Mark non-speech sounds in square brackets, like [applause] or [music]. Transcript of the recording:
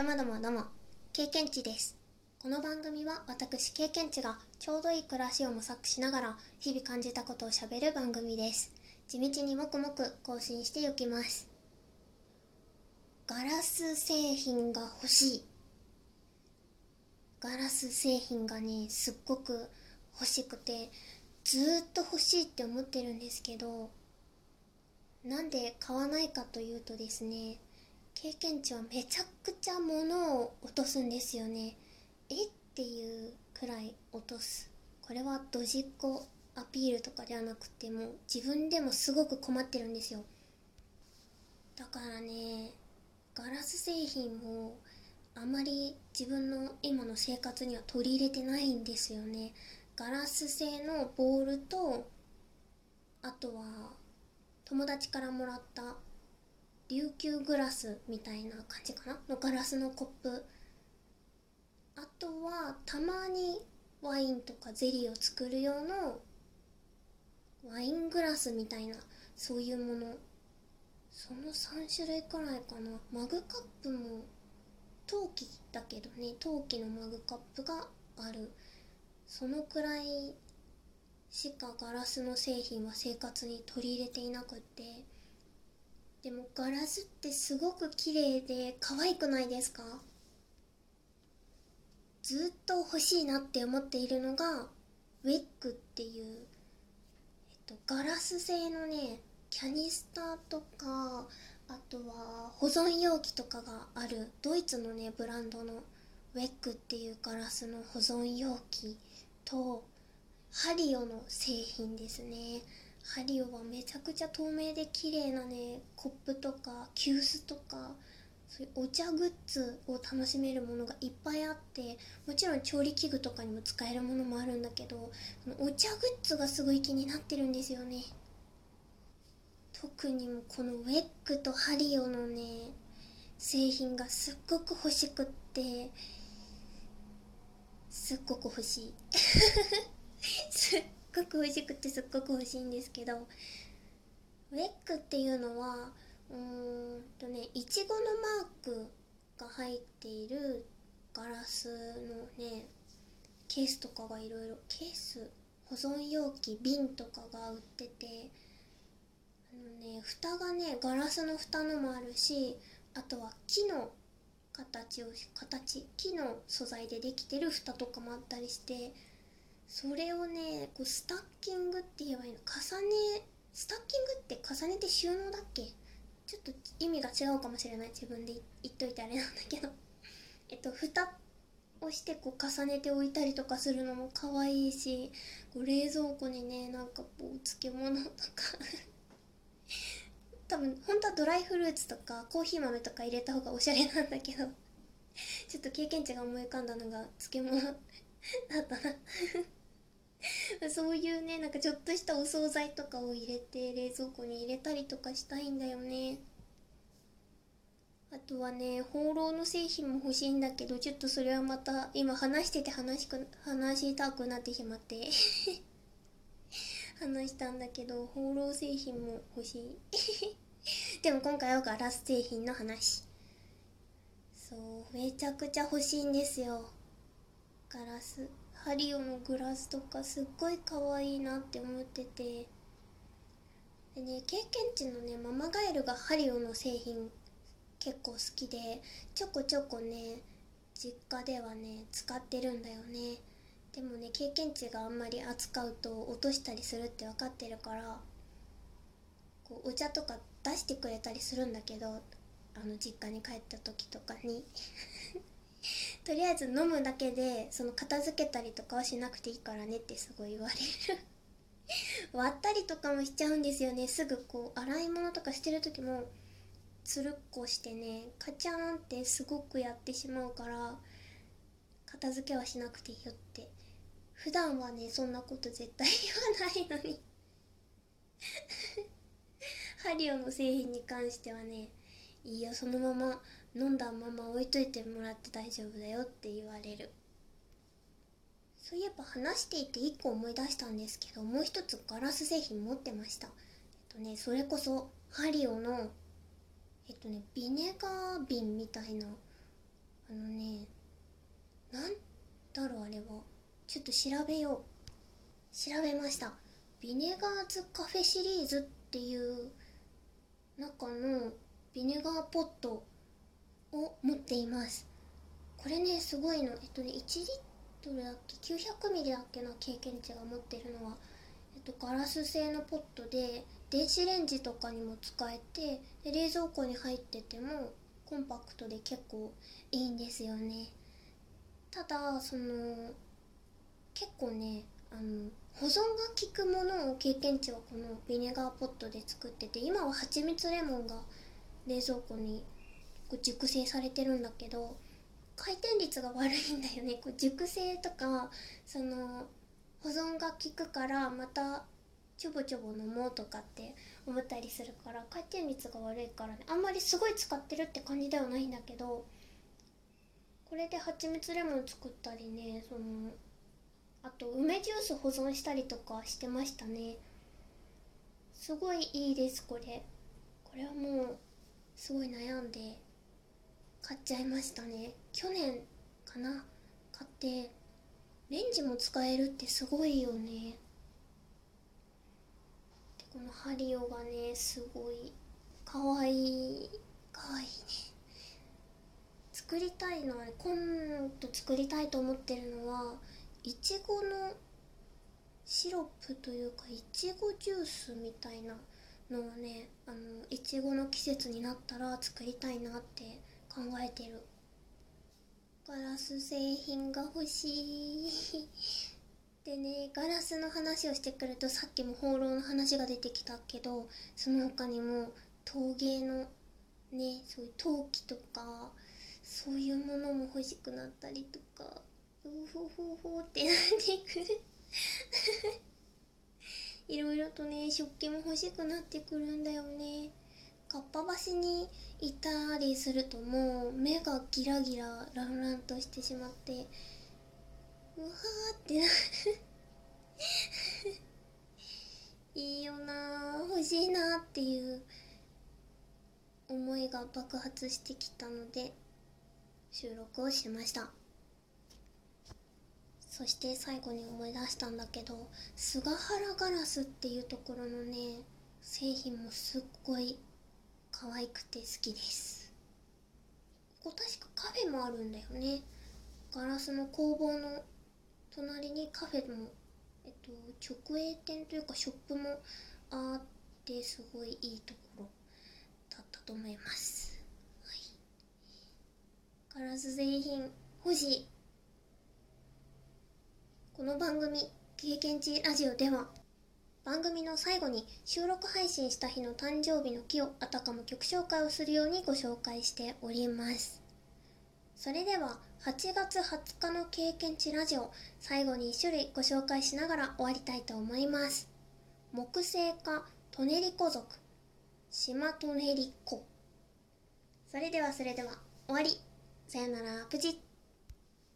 どうもどうもどうも、経験値です。この番組は私経験値がちょうどいい暮らしを模索しながら日々感じたことをしゃべる番組です。地道にもくもく更新していきます。ガラス製品が欲しい。ガラス製品がね、すっごく欲しくて、ずーっと欲しいって思ってるんですけど、なんで買わないかというとですね、経験値はめちゃくちゃ物を落とすんですよね。え？っていうくらい落とす。これはドジっ子アピールとかではなくても自分でもすごく困ってるんですよ。だからね、ガラス製品をあまり自分の今の生活には取り入れてないんですよね。ガラス製のボールと、あとは友達からもらった琉球グラスみたいな感じかな？のガラスのコップ。あとはたまにワインとかゼリーを作る用のワイングラスみたいなそういうもの。その3種類くらいかな。マグカップも陶器だけどね陶器のマグカップがある。そのくらいしかガラスの製品は生活に取り入れていなくって。でもガラスってすごく綺麗で可愛くないですか？ずっと欲しいなって思っているのがウェッグっていう、えっと、ガラス製のねキャニスターとかあとは保存容器とかがあるドイツのねブランドのウェッグっていうガラスの保存容器とハリオの製品ですね。ハリオはめちゃくちゃ透明で綺麗なねコップとか急須とかそういうお茶グッズを楽しめるものがいっぱいあってもちろん調理器具とかにも使えるものもあるんだけどお茶グッズがすごい気になってるんですよね。特にもこのウェッグとハリオのね製品がすっごく欲しくってすっごく欲しい。す [laughs] っごく欲しくてすっごく欲しいんですけどウェッグっていうのはうーんとねいちごのマークが入っているガラスのねケースとかがいろいろケース保存容器瓶とかが売っててあのね蓋がねガラスの蓋のもあるしあとは木の形を形木の素材でできてる蓋とかもあったりしてそれをねこうスタッキングって言えばいいの？重ねスタッキングって重ねて収納だっけ？ちょっと意味が違うかもしれない。自分で言っといてあれなんだけど。[laughs] えっと蓋をしてこう重ねておいたりとかするのも可愛いしこう冷蔵庫にねなんかこう漬物とか。[laughs] 多分本当はドライフルーツとかコーヒー豆とか入れた方がおしゃれなんだけど。[laughs] ちょっと経験値が思い浮かんだのが漬物だったな。[laughs] そういうねなんかちょっとしたお惣菜とかを入れて冷蔵庫に入れたりとかしたいんだよね。あとはね放浪の製品も欲しいんだけどちょっとそれはまた今話してて話しく話したくなってしまって。[laughs] 話したんだけど放浪製品も欲しい。[laughs] でも今回はガラス製品の話。そうめちゃくちゃ欲しいんですよ。ガラス。ハリオのグラスとかすっごい可愛いなって思ってて。でね経験値のねママガエルがハリオの製品結構好きでちょこちょこね実家ではね使ってるんだよね。でもね経験値があんまり扱うと落としたりするって分かってるからこうお茶とか出してくれたりするんだけどあの実家に帰った時とかに。とりあえず飲むだけでその片付けたりとかはしなくていいからねってすごい言われる。[laughs] 割ったりとかもしちゃうんですよね。すぐこう洗い物とかしてる時もつるっこしてねカチャーンってすごくやってしまうから片付けはしなくていいよって。普段はねそんなこと絶対言わないのに。ハリオの製品に関してはねいいよそのまま飲んだまま置いといてもらって大丈夫だよって言われる。そういえば話していて1個思い出したんですけどもう一つガラス製品持ってました。えっとねそれこそハリオのえっとねビネガー瓶みたいなあのねなんだろうあれは。ちょっと調べよう。調べました。ビネガーズカフェシリーズっていう中のビネガーポットを持っています。これねすごいの。えっとね1リットルだっけ？900ミリだっけな経験値が持ってるのはえっとガラス製のポットで電子レンジとかにも使えてで冷蔵庫に入っててもコンパクトで結構いいんですよね。ただその結構ねあの保存が効くものを経験値はこのビネガーポットで作ってて今は蜂蜜レモンが冷蔵庫にこう熟成されてるんだけど回転率が悪いんだよね。こう熟成とかその保存が効くからまたちょぼちょぼ飲もうとかって思ったりするから回転率が悪いからね。あんまりすごい使ってるって感じではないんだけどこれで蜂蜜レモン作ったりねそのあと梅ジュース保存したりとかしてましたね。すごいいいですこれ。これはもうすごい悩んで。買っちゃいましたね。去年かな。買ってレンジも使えるってすごいよね。でこのハリオがねすごい。かわいいかわいいね。作りたいのは今度作りたいと思ってるのはいちごのシロップというかいちごジュースみたいなのをねあのいちごの季節になったら作りたいなって考えてる。ガラス製品が欲しい。[laughs] でねガラスの話をしてくるとさっきも放浪の話が出てきたけどその他にも陶芸のねそういう陶器とかそういうものも欲しくなったりとかうほほほって [laughs] なってくる。[laughs] いろいろとね食器も欲しくなってくるんだよね。かっぱ橋にいたりするともう目がギラギラランランとしてしまってうわーってなる。[laughs] いいよな欲しいなっていう思いが爆発してきたので収録をしました。そして最後に思い出したんだけど菅原ガラスっていうところのね製品もすっごい可愛くて好きです。ここ確かカフェもあるんだよね。ガラスの工房の隣にカフェもえっと直営店というかショップもあってすごいいいところだったと思います、はい、ガラス製品欲しいこの番組経験値ラジオでは番組の最後に収録配信した日の誕生日の木をあたかも曲紹介をするようにご紹介しております。それでは8月20日の経験値ラジオ最後に1種類ご紹介しながら終わりたいと思います。木星科トネリコ族。島トネリコ。それではそれでは終わり。さよならプチッ。